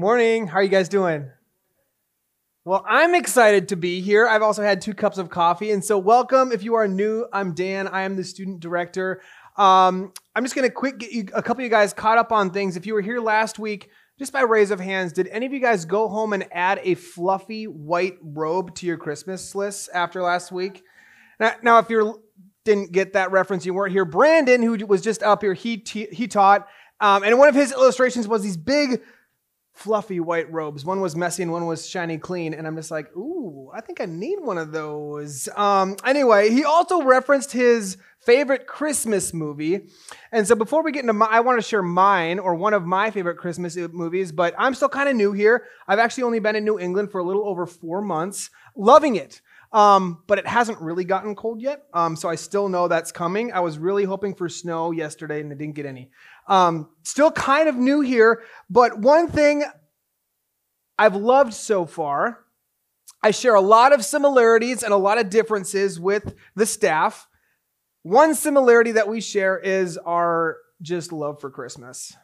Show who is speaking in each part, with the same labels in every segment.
Speaker 1: Morning. How are you guys doing? Well, I'm excited to be here. I've also had two cups of coffee. And so, welcome. If you are new, I'm Dan. I am the student director. Um, I'm just going to quick get you, a couple of you guys caught up on things. If you were here last week, just by raise of hands, did any of you guys go home and add a fluffy white robe to your Christmas list after last week? Now, now if you didn't get that reference, you weren't here. Brandon, who was just up here, he, he taught. Um, and one of his illustrations was these big fluffy white robes. One was messy and one was shiny clean. And I'm just like, ooh, I think I need one of those. Um, anyway, he also referenced his favorite Christmas movie. And so before we get into my, I want to share mine or one of my favorite Christmas movies, but I'm still kind of new here. I've actually only been in New England for a little over four months, loving it. Um, but it hasn't really gotten cold yet. Um, so I still know that's coming. I was really hoping for snow yesterday and I didn't get any. Um, still kind of new here, but one thing I've loved so far, I share a lot of similarities and a lot of differences with the staff. One similarity that we share is our just love for Christmas.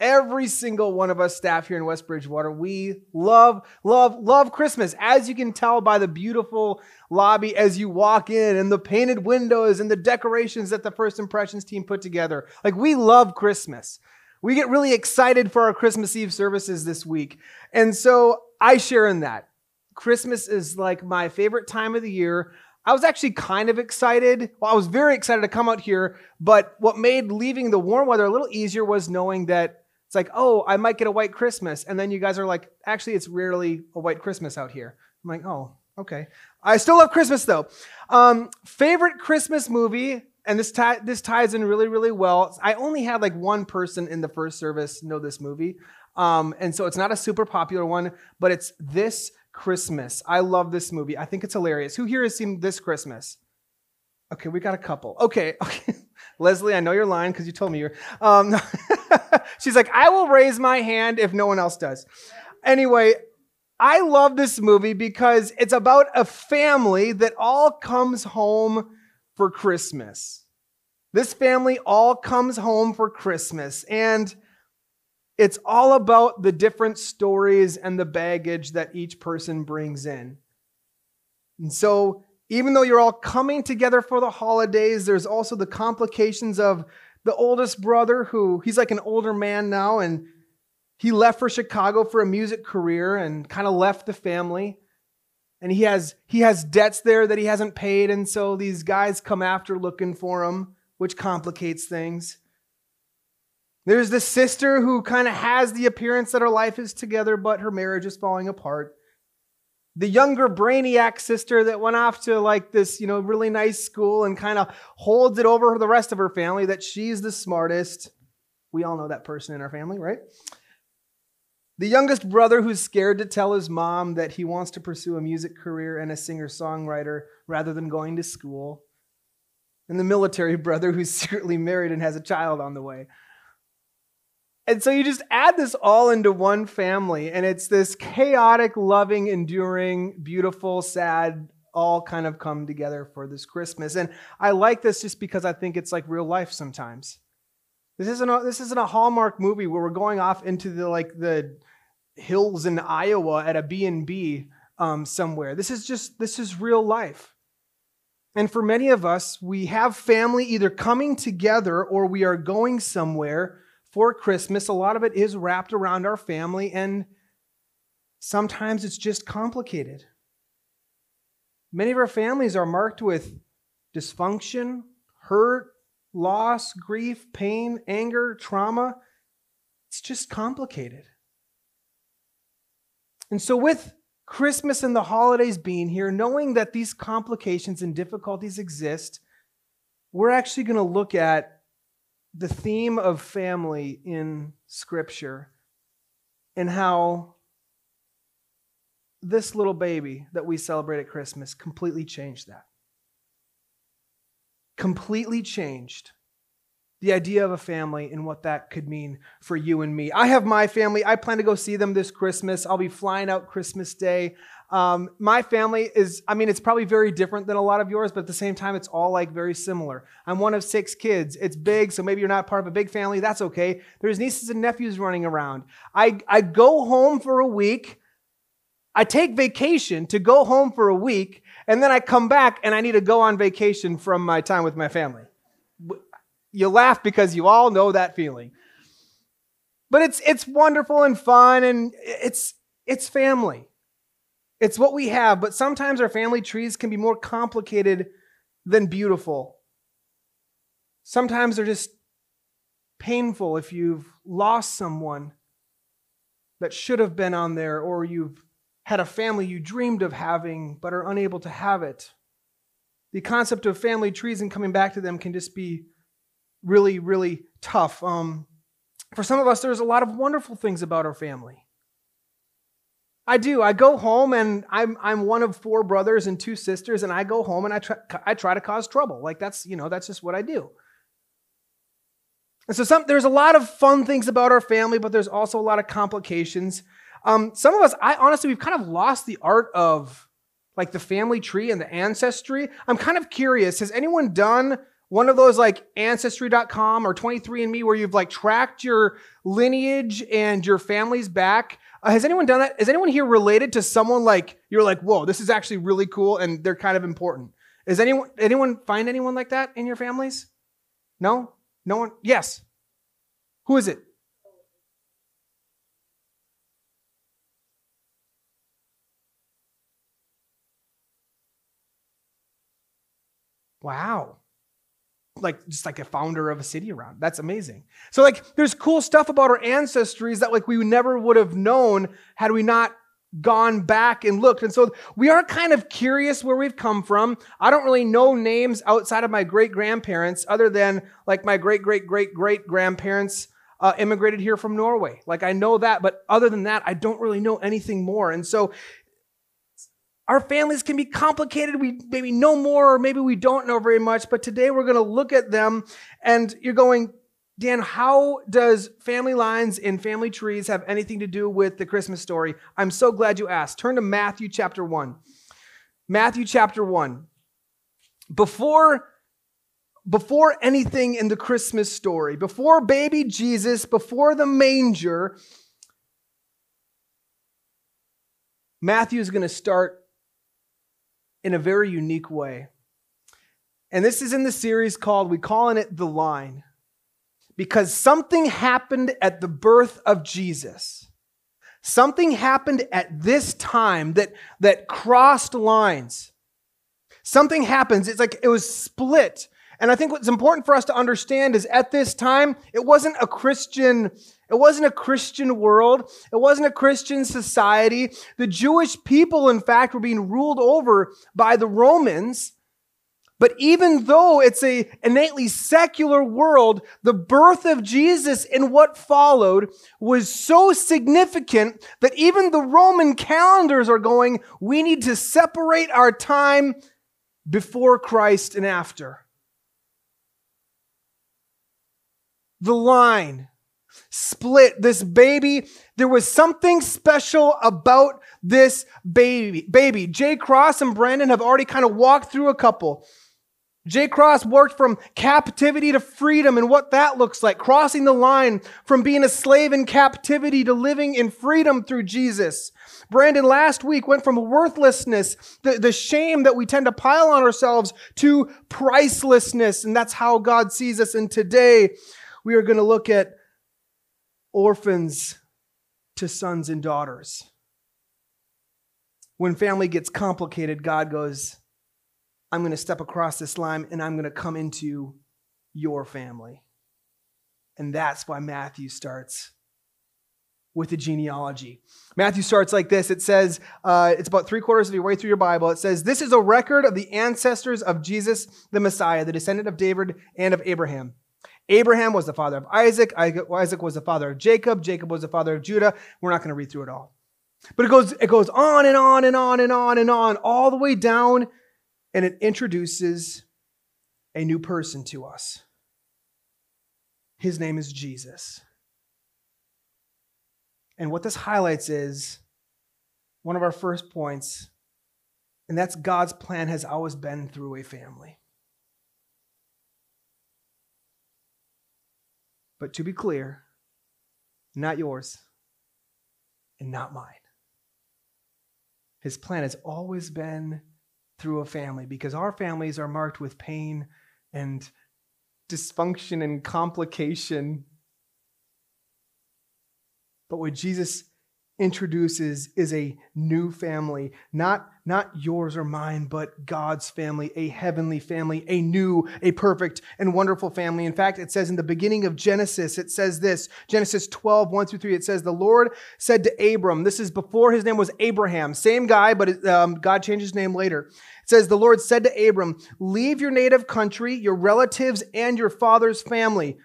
Speaker 1: Every single one of us staff here in West Bridgewater, we love, love, love Christmas. As you can tell by the beautiful lobby as you walk in and the painted windows and the decorations that the First Impressions team put together. Like, we love Christmas. We get really excited for our Christmas Eve services this week. And so I share in that. Christmas is like my favorite time of the year. I was actually kind of excited. Well, I was very excited to come out here, but what made leaving the warm weather a little easier was knowing that it's like, oh, I might get a white Christmas. And then you guys are like, actually, it's rarely a white Christmas out here. I'm like, oh, okay. I still love Christmas though. Um, favorite Christmas movie, and this, this ties in really, really well. I only had like one person in the first service know this movie. Um, and so it's not a super popular one, but it's This Christmas. I love this movie. I think it's hilarious. Who here has seen This Christmas? Okay, we got a couple. Okay, okay. Leslie, I know you're lying because you told me you're. Um, she's like, I will raise my hand if no one else does. Anyway, I love this movie because it's about a family that all comes home for Christmas. This family all comes home for Christmas. And it's all about the different stories and the baggage that each person brings in. And so even though you're all coming together for the holidays, there's also the complications of the oldest brother who he's like an older man now and he left for Chicago for a music career and kind of left the family. And he has he has debts there that he hasn't paid and so these guys come after looking for him, which complicates things. There's the sister who kind of has the appearance that her life is together but her marriage is falling apart the younger brainiac sister that went off to like this, you know, really nice school and kind of holds it over the rest of her family that she's the smartest. We all know that person in our family, right? The youngest brother who's scared to tell his mom that he wants to pursue a music career and a singer songwriter rather than going to school. And the military brother who's secretly married and has a child on the way. And so you just add this all into one family, and it's this chaotic, loving, enduring, beautiful, sad, all kind of come together for this Christmas. And I like this just because I think it's like real life sometimes. This isn't a, this isn't a Hallmark movie where we're going off into the like the hills in Iowa at a B&B um, somewhere. This is just this is real life. And for many of us, we have family either coming together or we are going somewhere for Christmas. A lot of it is wrapped around our family, and sometimes it's just complicated. Many of our families are marked with dysfunction, hurt, loss, grief, pain, anger, trauma. It's just complicated. And so, with Christmas and the holidays being here, knowing that these complications and difficulties exist, we're actually going to look at the theme of family in Scripture and how this little baby that we celebrate at Christmas completely changed that. Completely changed the idea of a family and what that could mean for you and me. I have my family. I plan to go see them this Christmas. I'll be flying out Christmas Day. Um, my family is, I mean, it's probably very different than a lot of yours, but at the same time, it's all like very similar. I'm one of six kids. It's big, so maybe you're not part of a big family. That's okay. There's nieces and nephews running around. I, I go home for a week. I take vacation to go home for a week, and then I come back and I need to go on vacation from my time with my family. You laugh because you all know that feeling. But it's it's wonderful and fun and it's it's family. It's what we have, but sometimes our family trees can be more complicated than beautiful. Sometimes they're just painful if you've lost someone that should have been on there, or you've had a family you dreamed of having but are unable to have it. The concept of family trees and coming back to them can just be really, really tough. Um, for some of us, there's a lot of wonderful things about our family. I do. I go home and I'm, I'm one of four brothers and two sisters, and I go home and I try, I try to cause trouble. Like that's, you know, that's just what I do. And so some, there's a lot of fun things about our family, but there's also a lot of complications. Um, some of us, I honestly, we've kind of lost the art of like the family tree and the ancestry. I'm kind of curious. Has anyone done one of those like ancestry.com or 23andMe where you've like tracked your lineage and your family's back uh, has anyone done that? Is anyone here related to someone like you're like whoa this is actually really cool and they're kind of important? Is anyone anyone find anyone like that in your families? No? No one? Yes. Who is it? Wow like just like a founder of a city around. That's amazing. So like there's cool stuff about our ancestries that like we never would have known had we not gone back and looked. And so we are kind of curious where we've come from. I don't really know names outside of my great grandparents other than like my great great great great grandparents uh, immigrated here from Norway. Like I know that, but other than that, I don't really know anything more. And so our families can be complicated. We maybe know more, or maybe we don't know very much. But today we're going to look at them, and you're going, Dan, how does family lines and family trees have anything to do with the Christmas story? I'm so glad you asked. Turn to Matthew chapter 1. Matthew chapter 1. Before before anything in the Christmas story, before baby Jesus, before the manger, Matthew is going to start in a very unique way. And this is in the series called, we calling it The Line, because something happened at the birth of Jesus. Something happened at this time that, that crossed lines. Something happens. It's like it was split. And I think what's important for us to understand is at this time, it wasn't a Christian it wasn't a Christian world. It wasn't a Christian society. The Jewish people, in fact, were being ruled over by the Romans. But even though it's a innately secular world, the birth of Jesus and what followed was so significant that even the Roman calendars are going, we need to separate our time before Christ and after. The line split. This baby, there was something special about this baby. Baby, Jay Cross and Brandon have already kind of walked through a couple. Jay Cross worked from captivity to freedom and what that looks like, crossing the line from being a slave in captivity to living in freedom through Jesus. Brandon last week went from worthlessness, the, the shame that we tend to pile on ourselves, to pricelessness. And that's how God sees us. And today we are going to look at orphans to sons and daughters. When family gets complicated, God goes, I'm going to step across this line and I'm going to come into your family. And that's why Matthew starts with the genealogy. Matthew starts like this. It says, uh, it's about three quarters of your way through your Bible. It says, This is a record of the ancestors of Jesus the Messiah, the descendant of David and of Abraham. Abraham was the father of Isaac. Isaac was the father of Jacob. Jacob was the father of Judah. We're not going to read through it all. But it goes, it goes on and on and on and on and on, all the way down, and it introduces a new person to us. His name is Jesus. And what this highlights is one of our first points, and that's God's plan has always been through a family. But to be clear, not yours and not mine. His plan has always been through a family because our families are marked with pain and dysfunction and complication. But what Jesus introduces is a new family, not, not yours or mine, but God's family, a heavenly family, a new, a perfect, and wonderful family. In fact, it says in the beginning of Genesis, it says this Genesis 12, 1 through 3, it says, The Lord said to Abram, this is before his name was Abraham, same guy, but um, God changed his name later. It says, The Lord said to Abram, Leave your native country, your relatives, and your father's family.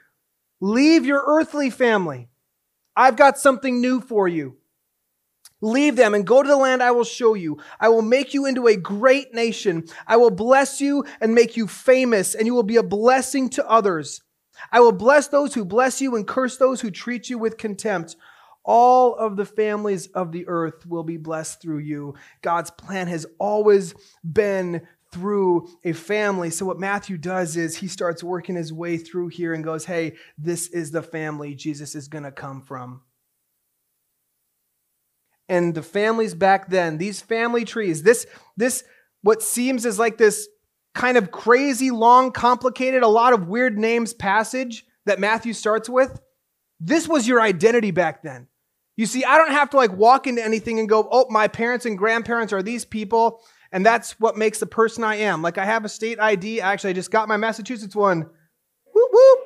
Speaker 1: Leave your earthly family. I've got something new for you. Leave them and go to the land I will show you. I will make you into a great nation. I will bless you and make you famous, and you will be a blessing to others. I will bless those who bless you and curse those who treat you with contempt. All of the families of the earth will be blessed through you. God's plan has always been through a family. So, what Matthew does is he starts working his way through here and goes, Hey, this is the family Jesus is going to come from and the families back then, these family trees, this, this, what seems is like this kind of crazy, long, complicated, a lot of weird names passage that Matthew starts with, this was your identity back then. You see, I don't have to like walk into anything and go, oh, my parents and grandparents are these people, and that's what makes the person I am. Like I have a state ID. Actually, I just got my Massachusetts one. Whoop, whoop.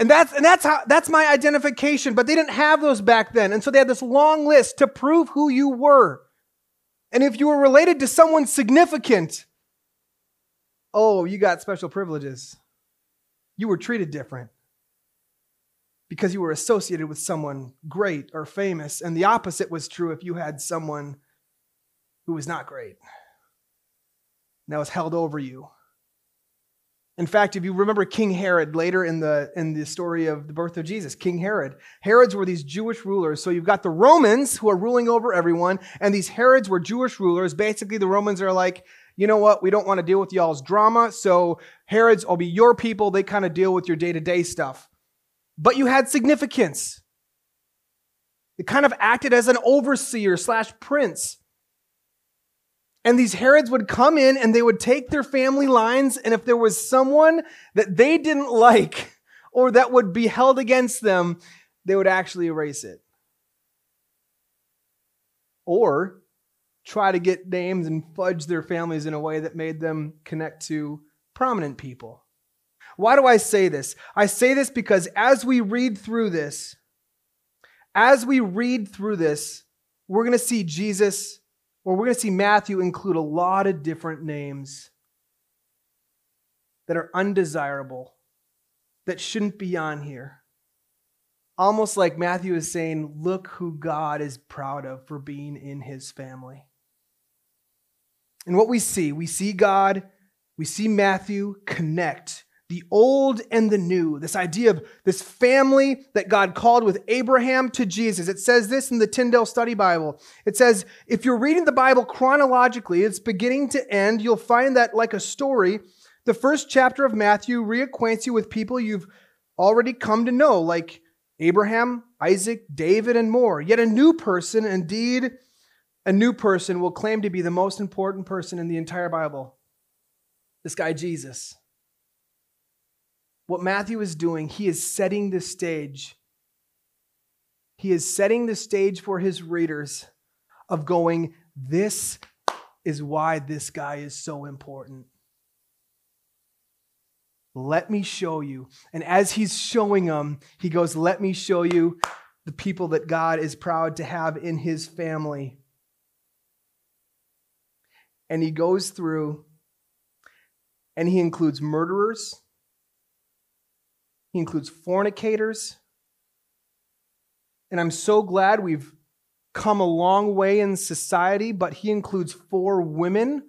Speaker 1: And that's, and that's how, that's my identification, but they didn't have those back then. And so they had this long list to prove who you were. And if you were related to someone significant, oh, you got special privileges. You were treated different because you were associated with someone great or famous. And the opposite was true if you had someone who was not great. And that was held over you. In fact, if you remember King Herod later in the, in the story of the birth of Jesus, King Herod, Herods were these Jewish rulers. So you've got the Romans who are ruling over everyone, and these Herods were Jewish rulers. Basically, the Romans are like, you know what? We don't want to deal with y'all's drama. So Herods will be your people. They kind of deal with your day to day stuff. But you had significance. It kind of acted as an overseer slash prince. And these Herods would come in and they would take their family lines, and if there was someone that they didn't like or that would be held against them, they would actually erase it. Or try to get names and fudge their families in a way that made them connect to prominent people. Why do I say this? I say this because as we read through this, as we read through this, we're going to see Jesus or we're going to see Matthew include a lot of different names that are undesirable, that shouldn't be on here. Almost like Matthew is saying, look who God is proud of for being in his family. And what we see, we see God, we see Matthew connect the old and the new, this idea of this family that God called with Abraham to Jesus. It says this in the Tyndale Study Bible. It says, if you're reading the Bible chronologically, it's beginning to end, you'll find that, like a story, the first chapter of Matthew reacquaints you with people you've already come to know, like Abraham, Isaac, David, and more. Yet a new person, indeed, a new person, will claim to be the most important person in the entire Bible this guy, Jesus what Matthew is doing, he is setting the stage. He is setting the stage for his readers of going, This is why this guy is so important. Let me show you. And as he's showing them, he goes, Let me show you the people that God is proud to have in his family. And he goes through and he includes murderers he includes fornicators. And I'm so glad we've come a long way in society, but he includes four women.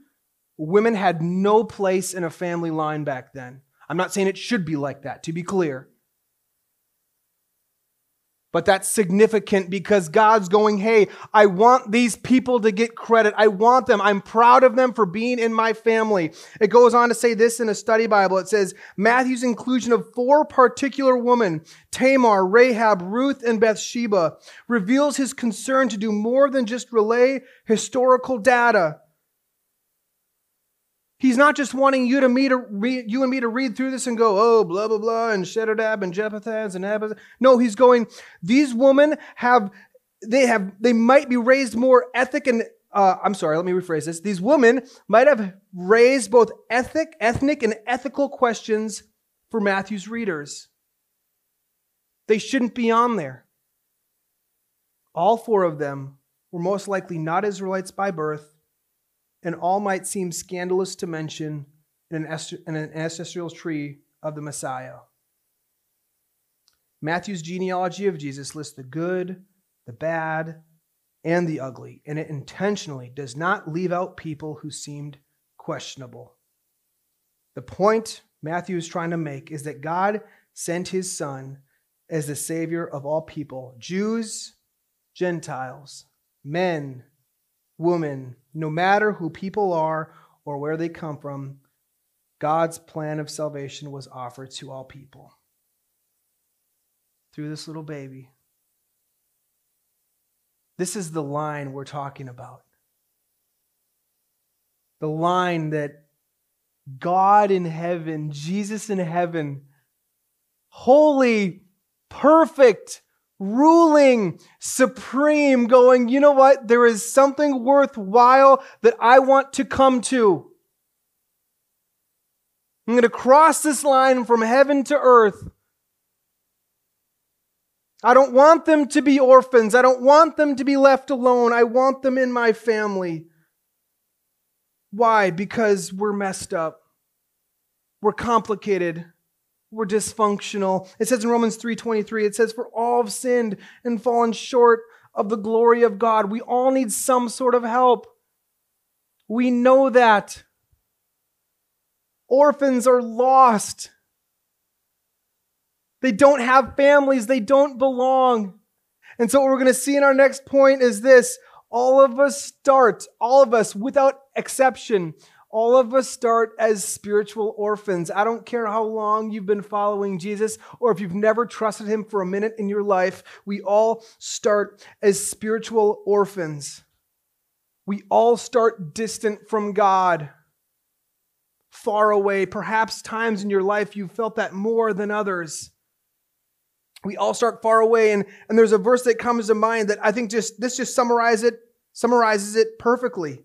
Speaker 1: Women had no place in a family line back then. I'm not saying it should be like that, to be clear. But that's significant because God's going, hey, I want these people to get credit. I want them. I'm proud of them for being in my family. It goes on to say this in a study Bible. It says Matthew's inclusion of four particular women, Tamar, Rahab, Ruth, and Bathsheba, reveals his concern to do more than just relay historical data. He's not just wanting you to me to read, you and me to read through this and go, oh, blah, blah, blah, and Shedadab and Jephthahs and Abath. No, he's going, these women have, they have, they might be raised more ethic and, uh, I'm sorry, let me rephrase this. These women might have raised both ethic, ethnic, and ethical questions for Matthew's readers. They shouldn't be on there. All four of them were most likely not Israelites by birth and all might seem scandalous to mention in an, ancestral tree of the Messiah. Matthew's genealogy of Jesus lists the good, the bad, and the ugly, and it intentionally does not leave out people who seemed questionable. The point Matthew is trying to make is that God sent his son as the savior of all people Jews, Gentiles, men, women, no matter who people are or where they come from, God's plan of salvation was offered to all people through this little baby. This is the line we're talking about. The line that God in heaven, Jesus in heaven, holy, perfect, ruling, supreme, going, you know what? There is something worthwhile that I want to come to. I'm going to cross this line from heaven to earth. I don't want them to be orphans. I don't want them to be left alone. I want them in my family. Why? Because we're messed up. We're complicated we're dysfunctional. It says in Romans 3:23, it says, For all have sinned and fallen short of the glory of God. We all need some sort of help. We know that. Orphans are lost. They don't have families, they don't belong. And so, what we're going to see in our next point is this all of us start, all of us without exception, all of us start as spiritual orphans. I don't care how long you've been following Jesus or if you've never trusted him for a minute in your life. We all start as spiritual orphans. We all start distant from God, far away. Perhaps times in your life you felt that more than others. We all start far away, and, and there's a verse that comes to mind that I think just this just summarizes it, summarizes it perfectly.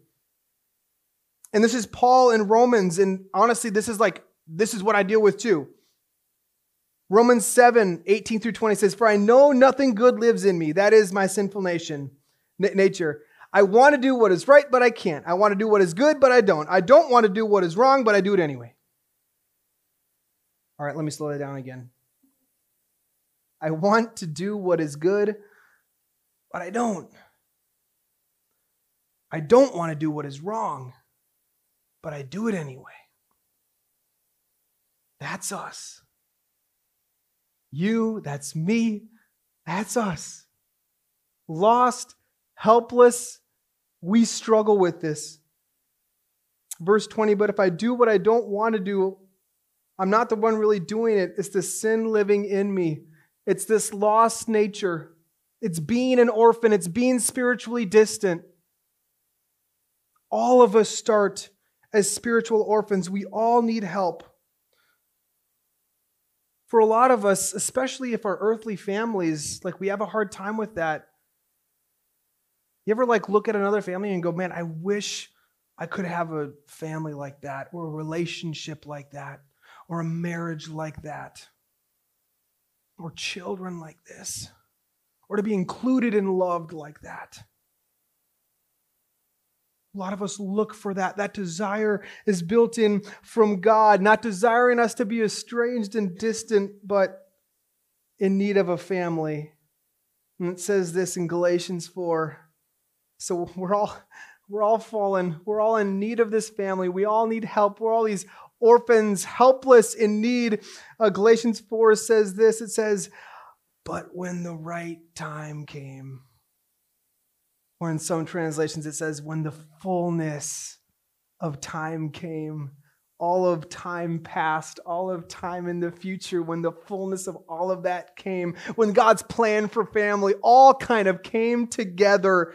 Speaker 1: And this is Paul in Romans. And honestly, this is like, this is what I deal with too. Romans 7, 18 through 20 says, For I know nothing good lives in me. That is my sinful nation, nature. I want to do what is right, but I can't. I want to do what is good, but I don't. I don't want to do what is wrong, but I do it anyway. All right, let me slow that down again. I want to do what is good, but I don't. I don't want to do what is wrong, but I do it anyway. That's us. You, that's me, that's us. Lost, helpless, we struggle with this. Verse 20, but if I do what I don't want to do, I'm not the one really doing it. It's the sin living in me. It's this lost nature. It's being an orphan. It's being spiritually distant. All of us start as spiritual orphans, we all need help. For a lot of us, especially if our earthly families, like we have a hard time with that. You ever like look at another family and go, man, I wish I could have a family like that, or a relationship like that, or a marriage like that, or children like this, or to be included and loved like that. A lot of us look for that. That desire is built in from God, not desiring us to be estranged and distant, but in need of a family. And it says this in Galatians 4. So we're all we're all fallen. We're all in need of this family. We all need help. We're all these orphans, helpless in need. Uh, Galatians 4 says this. It says, But when the right time came, or in some translations it says, when the fullness of time came, all of time past, all of time in the future, when the fullness of all of that came, when God's plan for family all kind of came together,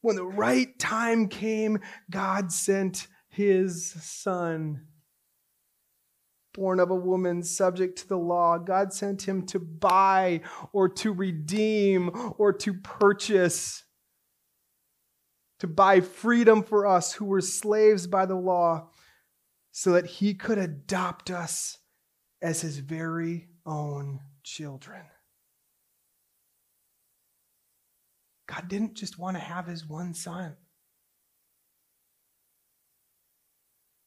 Speaker 1: when the right time came, God sent his son born of a woman, subject to the law. God sent him to buy or to redeem or to purchase, to buy freedom for us who were slaves by the law, so that he could adopt us as his very own children. God didn't just want to have his one son.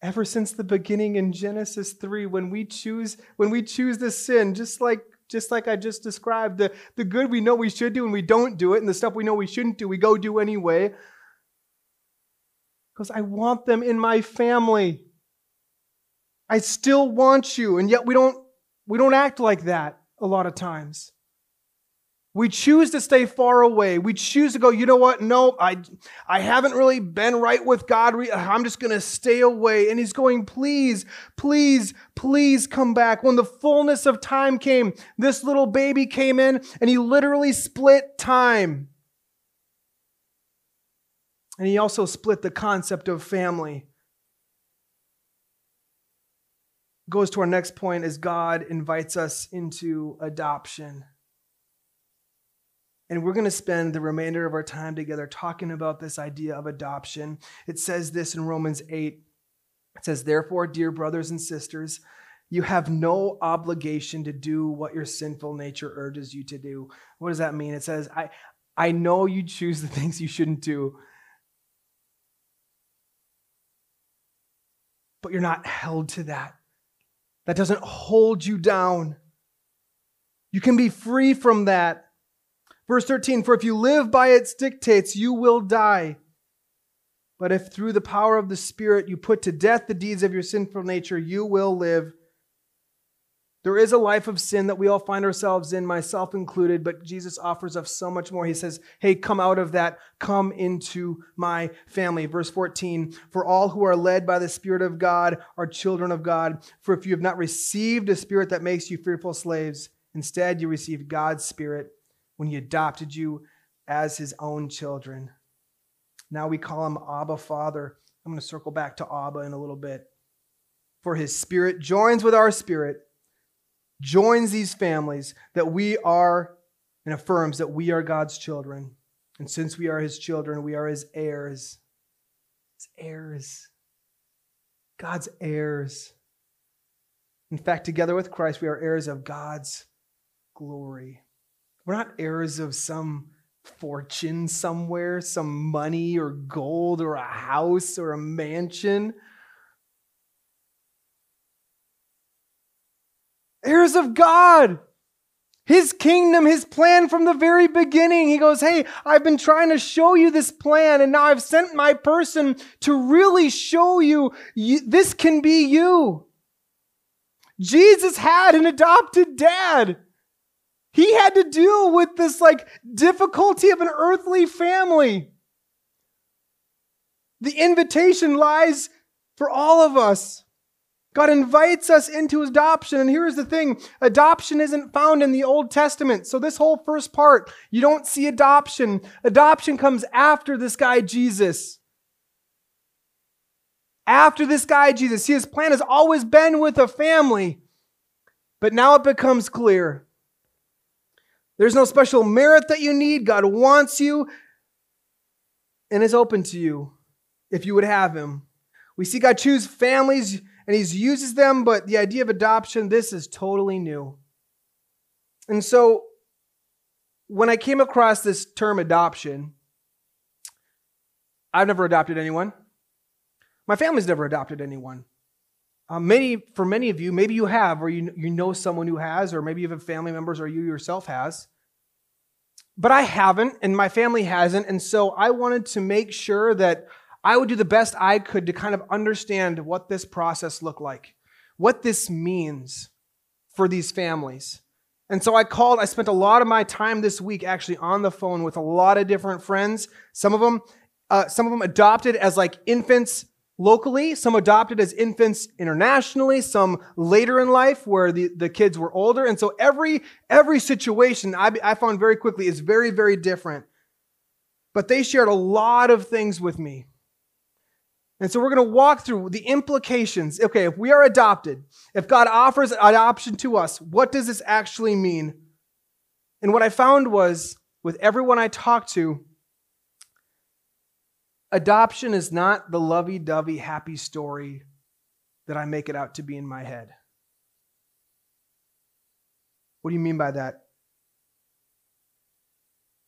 Speaker 1: ever since the beginning in Genesis 3 when we choose when we choose this sin just like just like I just described the the good we know we should do and we don't do it and the stuff we know we shouldn't do we go do anyway I want them in my family I still want you and yet we don't we don't act like that a lot of times we choose to stay far away. We choose to go, you know what? No, I, I haven't really been right with God. I'm just going to stay away. And he's going, please, please, please come back. When the fullness of time came, this little baby came in and he literally split time. And he also split the concept of family. Goes to our next point as God invites us into adoption. And we're going to spend the remainder of our time together talking about this idea of adoption. It says this in Romans 8. It says, Therefore, dear brothers and sisters, you have no obligation to do what your sinful nature urges you to do. What does that mean? It says, I, I know you choose the things you shouldn't do, but you're not held to that. That doesn't hold you down. You can be free from that. Verse 13, for if you live by its dictates, you will die. But if through the power of the Spirit you put to death the deeds of your sinful nature, you will live. There is a life of sin that we all find ourselves in, myself included, but Jesus offers us so much more. He says, Hey, come out of that, come into my family. Verse 14, for all who are led by the Spirit of God are children of God. For if you have not received a spirit that makes you fearful slaves, instead you received God's Spirit when he adopted you as his own children. Now we call him Abba Father. I'm going to circle back to Abba in a little bit. For his spirit joins with our spirit, joins these families that we are and affirms that we are God's children. And since we are his children, we are his heirs. His heirs. God's heirs. In fact, together with Christ, we are heirs of God's glory. We're not heirs of some fortune somewhere, some money or gold or a house or a mansion. Heirs of God. His kingdom, his plan from the very beginning. He goes, Hey, I've been trying to show you this plan, and now I've sent my person to really show you, you this can be you. Jesus had an adopted dad. He had to deal with this like difficulty of an earthly family. The invitation lies for all of us. God invites us into adoption. And here's the thing adoption isn't found in the Old Testament. So, this whole first part, you don't see adoption. Adoption comes after this guy, Jesus. After this guy, Jesus. See, his plan has always been with a family. But now it becomes clear there's no special merit that you need. God wants you and is open to you if you would have Him. We see God choose families and He uses them, but the idea of adoption, this is totally new. And so when I came across this term adoption, I've never adopted anyone. My family's never adopted anyone. Uh, many, for many of you, maybe you have, or you, you know someone who has, or maybe you have family members, or you yourself has. But I haven't, and my family hasn't. And so I wanted to make sure that I would do the best I could to kind of understand what this process looked like, what this means for these families. And so I called, I spent a lot of my time this week actually on the phone with a lot of different friends. Some of them, uh, some of them adopted as like infants locally, some adopted as infants internationally, some later in life where the, the kids were older. And so every, every situation I, I found very quickly is very, very different. But they shared a lot of things with me. And so we're going to walk through the implications. Okay, if we are adopted, if God offers adoption to us, what does this actually mean? And what I found was with everyone I talked to, adoption is not the lovey dovey happy story that I make it out to be in my head. What do you mean by that?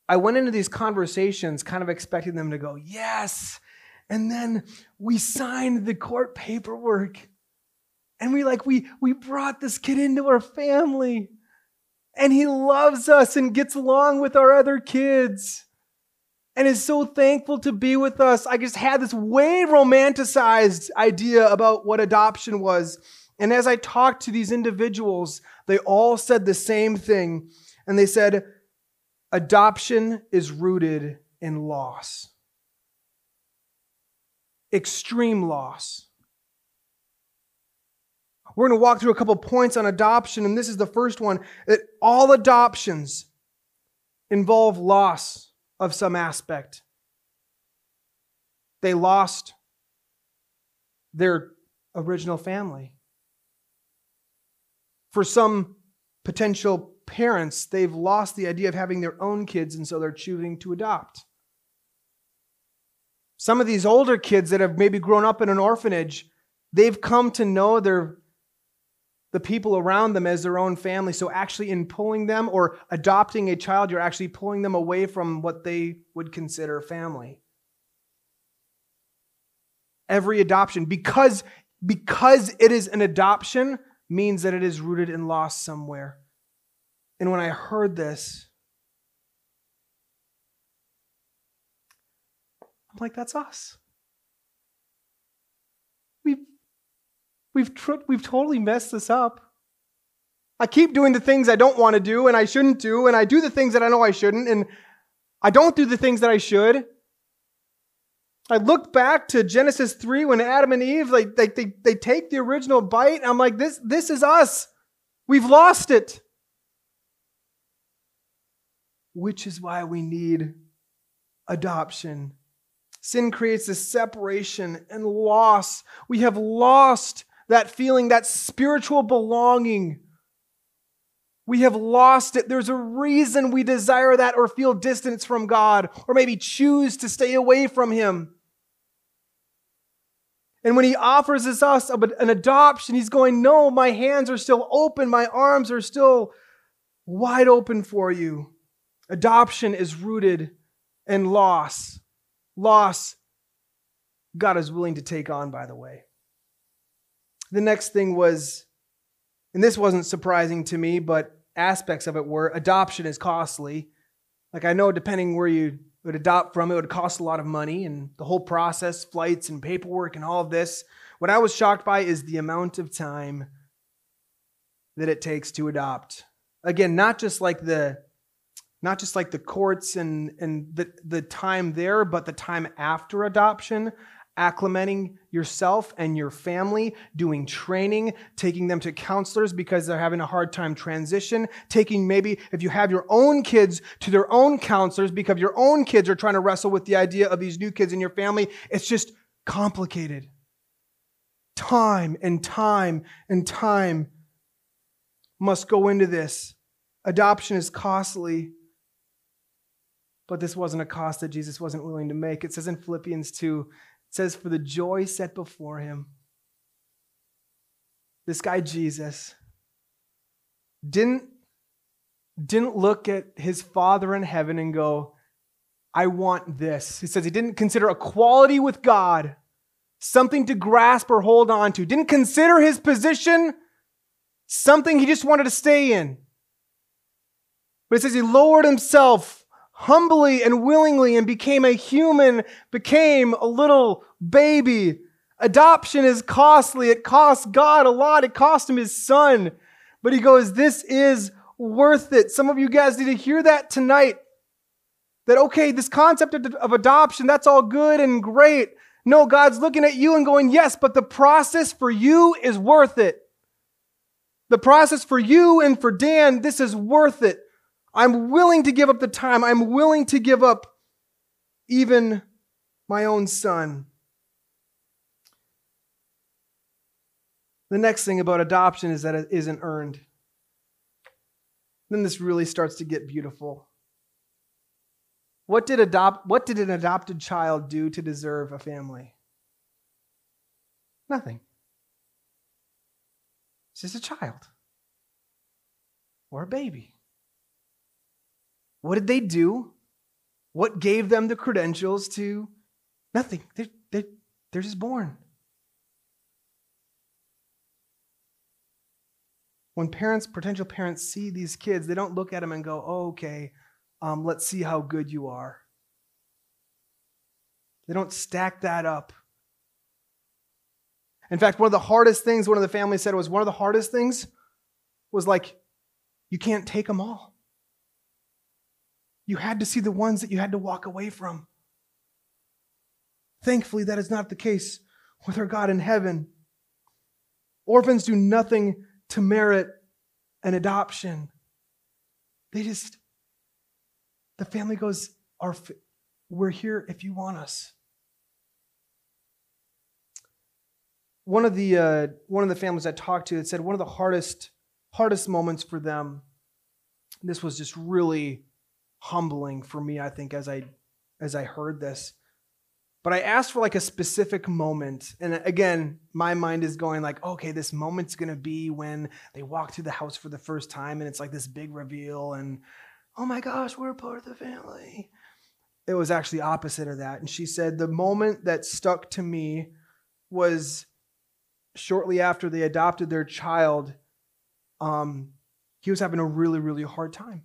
Speaker 1: I went into these conversations kind of expecting them to go, Yes, and then we signed the court paperwork. And we like we we brought this kid into our family. And he loves us and gets along with our other kids. And is so thankful to be with us. I just had this way romanticized idea about what adoption was. And as I talked to these individuals, they all said the same thing. And they said, adoption is rooted in loss extreme loss. We're going to walk through a couple points on adoption, and this is the first one that all adoptions involve loss of some aspect. They lost their original family. For some potential parents, they've lost the idea of having their own kids, and so they're choosing to adopt. Some of these older kids that have maybe grown up in an orphanage, they've come to know their the people around them as their own family. So actually in pulling them or adopting a child, you're actually pulling them away from what they would consider family. Every adoption because because it is an adoption means that it is rooted in loss somewhere. And when I heard this, I'm like, that's us. We've, we've, tr- we've totally messed this up. I keep doing the things I don't want to do and I shouldn't do, and I do the things that I know I shouldn't, and I don't do the things that I should. I look back to Genesis 3 when Adam and Eve, like, they, they, they take the original bite. And I'm like, this, this is us. We've lost it. Which is why we need adoption Sin creates this separation and loss. We have lost that feeling, that spiritual belonging. We have lost it. There's a reason we desire that or feel distance from God or maybe choose to stay away from Him. And when He offers us an adoption, He's going, No, my hands are still open, my arms are still wide open for you. Adoption is rooted in loss loss God is willing to take on, by the way. The next thing was, and this wasn't surprising to me, but aspects of it were adoption is costly. Like I know, depending where you would adopt from, it would cost a lot of money and the whole process, flights and paperwork and all of this. What I was shocked by is the amount of time that it takes to adopt. Again, not just like the not just like the courts and, and the, the time there, but the time after adoption, acclimating yourself and your family, doing training, taking them to counselors because they're having a hard time transition, taking maybe if you have your own kids to their own counselors because your own kids are trying to wrestle with the idea of these new kids in your family. It's just complicated. Time and time and time must go into this. Adoption is costly. But this wasn't a cost that Jesus wasn't willing to make. It says in Philippians 2, it says, For the joy set before him, this guy Jesus didn't, didn't look at his Father in heaven and go, I want this. He says he didn't consider equality with God something to grasp or hold on to, didn't consider his position something he just wanted to stay in. But it says he lowered himself humbly and willingly and became a human, became a little baby. Adoption is costly. It costs God a lot. It cost him his son. But he goes, This is worth it. Some of you guys need to hear that tonight. That, okay, this concept of, adoption, that's all good and great. No, God's looking at you and going, yes, but the process for you is worth it. The process for you and for Dan, this is worth it. I'm willing to give up the time. I'm willing to give up even my own son. The next thing about adoption is that it isn't earned. Then this really starts to get beautiful. What did, adopt, what did an adopted child do to deserve a family? Nothing. It's just a child or a baby. What did they do? What gave them the credentials to nothing? They're, they're, they're just born. When parents, potential parents, see these kids, they don't look at them and go, oh, okay, um, let's see how good you are. They don't stack that up. In fact, one of the hardest things one of the families said was one of the hardest things was like, you can't take them all. You had to see the ones that you had to walk away from. Thankfully, that is not the case with our God in heaven. Orphans do nothing to merit an adoption. They just, the family goes, Our, We're here if you want us. One of the uh, one of the families I talked to, it said one of the hardest hardest moments for them. This was just really humbling for me, I think, as I as I heard this. But I asked for like a specific moment. And again, my mind is going like, okay, this moment's to be when they walk through the house for the first time and it's like this big reveal and oh my gosh, we're part of the family. It was actually opposite of that. And she said the moment that stuck to me was shortly after they adopted their child. Um, he was having a really, really hard time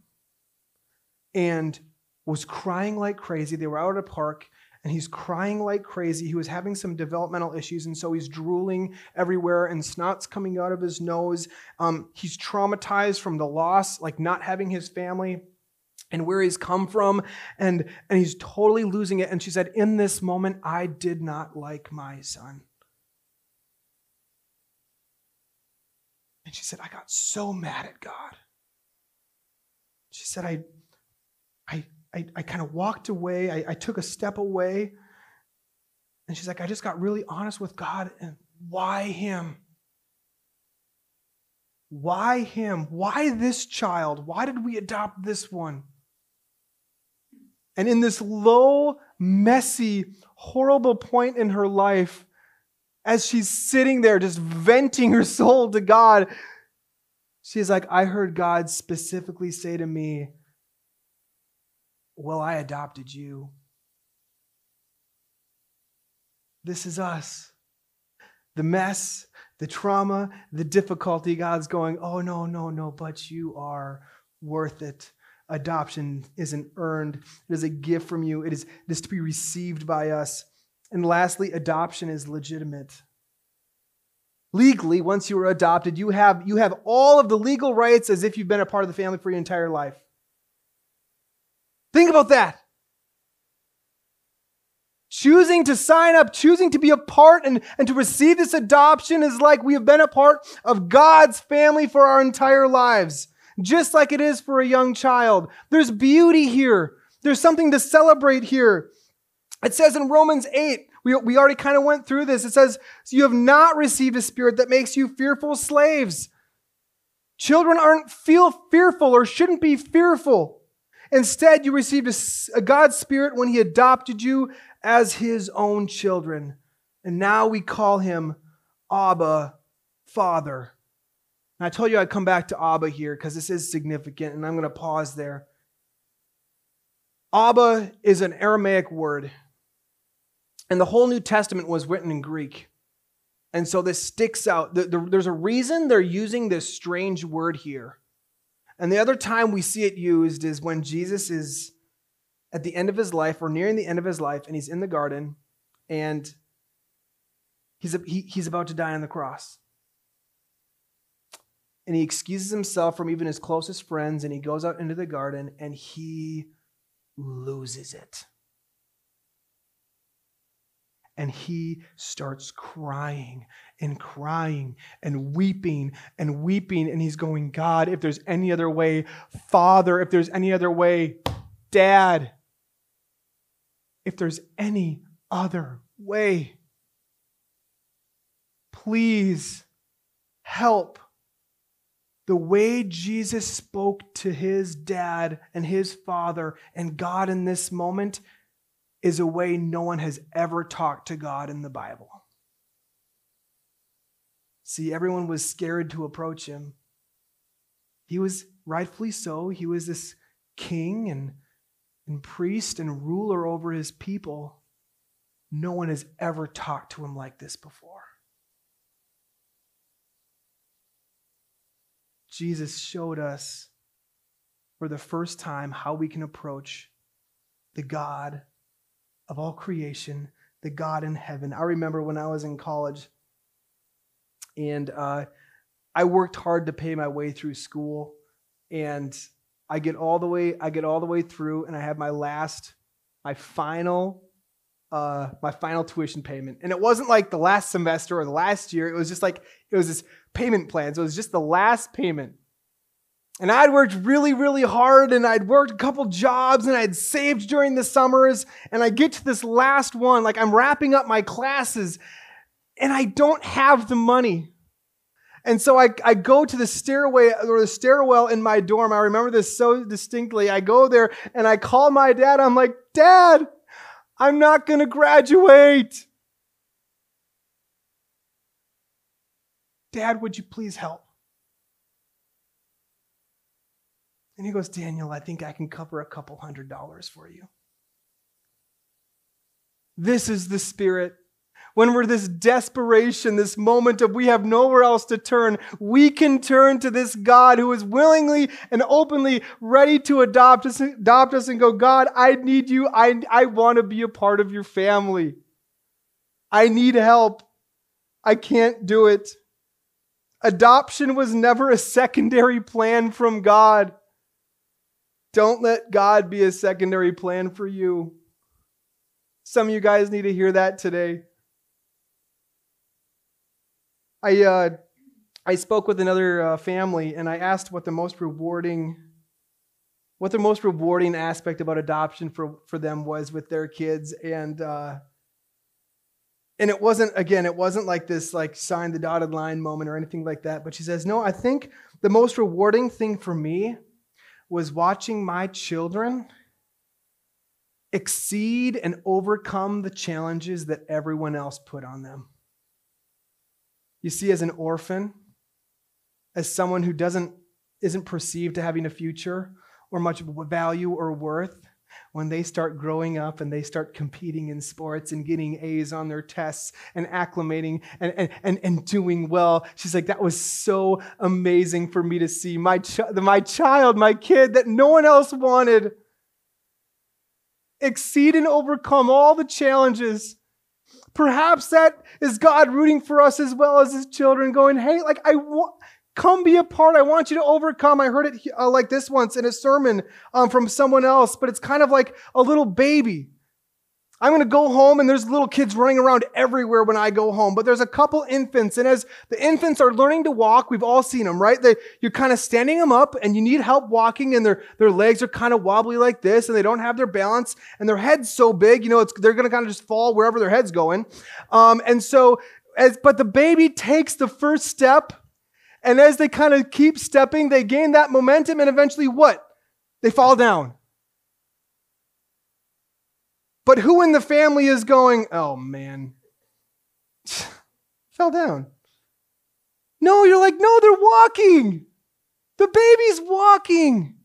Speaker 1: and was crying like crazy. They were out at a park and he's crying like crazy. He was having some developmental issues, and so he's drooling everywhere, and snot's coming out of his nose. Um, he's traumatized from the loss, like not having his family and where he's come from, and, and he's totally losing it. And she said, In this moment, I did not like my son. And she said, I got so mad at God. She said, I, I, I, I kind of walked away. I, I took a step away. And she's like, I just got really honest with God. And why him? Why him? Why this child? Why did we adopt this one? And in this low, messy, horrible point in her life, as she's sitting there just venting her soul to God, she's like, I heard God specifically say to me, well, I adopted you. This is us. The mess, the trauma, the difficulty, God's going, oh, no, no, no, but you are worth it. Adoption isn't earned, it is a gift from you, it is, it is to be received by us. And lastly, adoption is legitimate. Legally, once you are adopted, you have, you have all of the legal rights as if you've been a part of the family for your entire life. Think about that. Choosing to sign up, choosing to be a part and, and to receive this adoption is like we have been a part of God's family for our entire lives, just like it is for a young child. There's beauty here, there's something to celebrate here. It says in Romans 8, we, we already kind of went through this. It says, You have not received a spirit that makes you fearful slaves. Children aren't feel fearful or shouldn't be fearful. Instead, you received a, God's Spirit when He adopted you as His own children. And now we call Him Abba, Father. And I told you I'd come back to Abba here because this is significant, and I'm going to pause there. Abba is an Aramaic word, and the whole New Testament was written in Greek. And so this sticks out. There's a reason they're using this strange word here. And the other time we see it used is when Jesus is at the end of his life or nearing the end of his life and he's in the garden and he's, he, he's about to die on the cross. and he excuses himself from even his closest friends and he goes out into the garden and he loses it. And he starts crying and crying and weeping and weeping. And he's going, God, if there's any other way, Father, if there's any other way, Dad, if there's any other way, please help. The way Jesus spoke to his dad and his father and God in this moment is a way no one has ever talked to God in the Bible. See, everyone was scared to approach him. He was rightfully so. He was this king and, and priest and ruler over his people. No one has ever talked to him like this before. Jesus showed us for the first time how we can approach the God of all creation, the God in heaven. I remember when I was in college and uh, I worked hard to pay my way through school, and I get all the way I get all the way through, and I have my last, my final. Uh, my final tuition payment. And it wasn't like the last semester or the last year. It was just like, it was this payment plan. So it was just the last payment. And I'd worked really, really hard and I'd worked a couple jobs and I'd saved during the summers. And I get to this last one, like I'm wrapping up my classes and I don't have the money. And so I, I go to the stairway or the stairwell in my dorm. I remember this so distinctly. I go there and I call my dad. I'm like, Dad, I'm not going to graduate. Dad, would you please help? And he goes, Daniel, I think I can cover a couple hundred dollars for you. This is the spirit when we're this desperation, this moment of we have nowhere else to turn, we can turn to this God who is willingly and openly ready to adopt us, adopt us and go, God, I need you. I, I want to be a part of your family. I need help. I can't do it. Adoption was never a secondary plan from God. Don't let God be a secondary plan for you. Some of you guys need to hear that today. I uh, I spoke with another uh, family and I asked what the most rewarding what the most rewarding aspect about adoption for, for them was with their kids and uh, and it wasn't again it wasn't like this like sign the dotted line moment or anything like that but she says no i think the most rewarding thing for me was watching my children exceed and overcome the challenges that everyone else put on them. You see, as an orphan, as someone who doesn't isn't perceived to having a future or much value or worth, when they start growing up and they start competing in sports and getting A's on their tests and acclimating and, and, and, and doing well, she's like, that was so amazing for me to see. My, ch- my child, my kid that no one else wanted, exceed and overcome all the challenges. Perhaps that is God rooting for us as well as his children, going, hey, like, I want, come be a part. I want you to overcome. I heard it uh, like this once in a sermon um, from someone else, but it's kind of like a little baby I'm going to go home and there's little kids running around everywhere when I go home. But there's a couple infants. And as the infants are learning to walk, we've all seen them, right? They, you're kind of standing them up and you need help walking and their, their legs are kind of wobbly like this and they don't have their balance and their head's so big, you know, they're going to kind of just fall wherever their head's going. Um, and so, as, but the baby takes the first step and as they kind of keep stepping, they gain that momentum and eventually what? They fall down. But who in the family is going, oh man, fell down? No, you're like, no, they're walking. The baby's walking.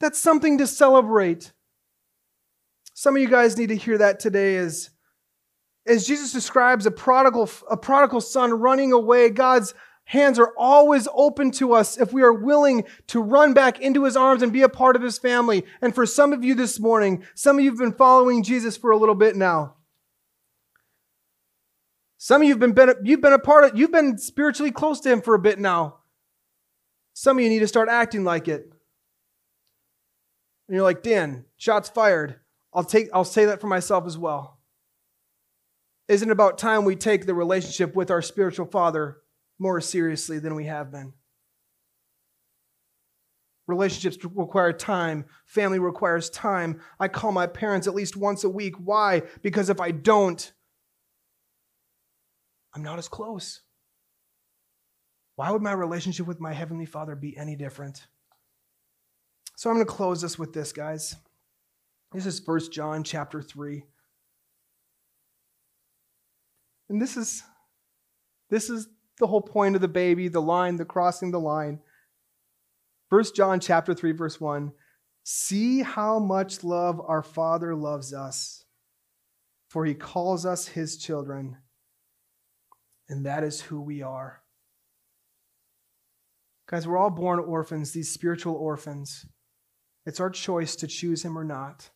Speaker 1: That's something to celebrate. Some of you guys need to hear that today as, as Jesus describes a prodigal, a prodigal son running away, God's hands are always open to us if we are willing to run back into his arms and be a part of his family. And for some of you this morning, some of you have been following Jesus for a little bit now. Some of you've been, been you've been a part of you've been spiritually close to him for a bit now. Some of you need to start acting like it. And you're like, Dan, shots fired. I'll take I'll say that for myself as well. Isn't it about time we take the relationship with our spiritual father more seriously than we have been? Relationships require time. Family requires time. I call my parents at least once a week. Why? Because if I don't, I'm not as close. Why would my relationship with my Heavenly Father be any different? So I'm going to close this with this, guys. This is 1 John chapter 3. And this is this is the whole point of the baby, the line, the crossing the line. First John chapter 3 verse 1. See how much love our Father loves us, for he calls us his children, and that is who we are. Guys, we're all born orphans, these spiritual orphans. It's our choice to choose him or not.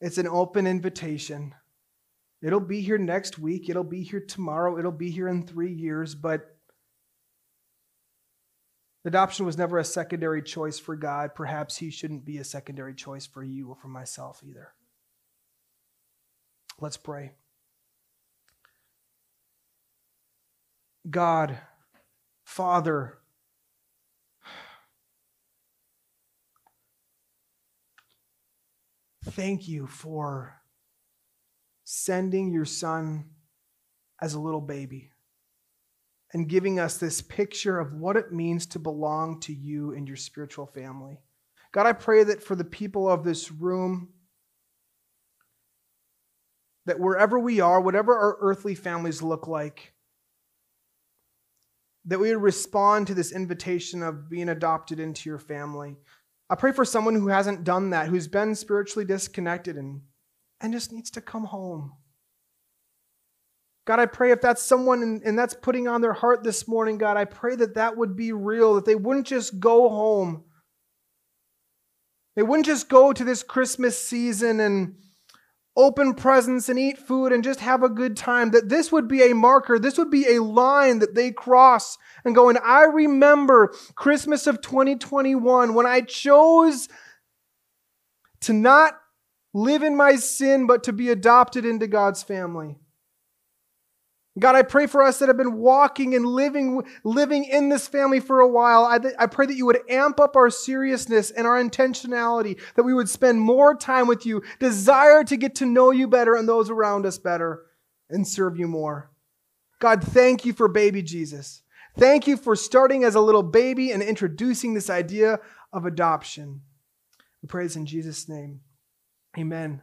Speaker 1: It's an open invitation. It'll be here next week. It'll be here tomorrow. It'll be here in three years. But adoption was never a secondary choice for God. Perhaps He shouldn't be a secondary choice for you or for myself either. Let's pray. God, Father, thank you for sending your son as a little baby and giving us this picture of what it means to belong to you and your spiritual family. God, I pray that for the people of this room, that wherever we are, whatever our earthly families look like, that we would respond to this invitation of being adopted into your family. I pray for someone who hasn't done that, who's been spiritually disconnected and, and just needs to come home. God, I pray if that's someone and, and that's putting on their heart this morning, God, I pray that that would be real, that they wouldn't just go home. They wouldn't just go to this Christmas season and open presents and eat food and just have a good time. That this would be a marker, this would be a line that they cross and go, and I remember Christmas of 2021 when I chose to not live in my sin, but to be adopted into God's family. God, I pray for us that have been walking and living, living in this family for a while. I, I pray that you would amp up our seriousness and our intentionality, that we would spend more time with you, desire to get to know you better and those around us better, and serve you more. God, thank you for baby Jesus. Thank you for starting as a little baby and introducing this idea of adoption. We praise in Jesus' name. Amen.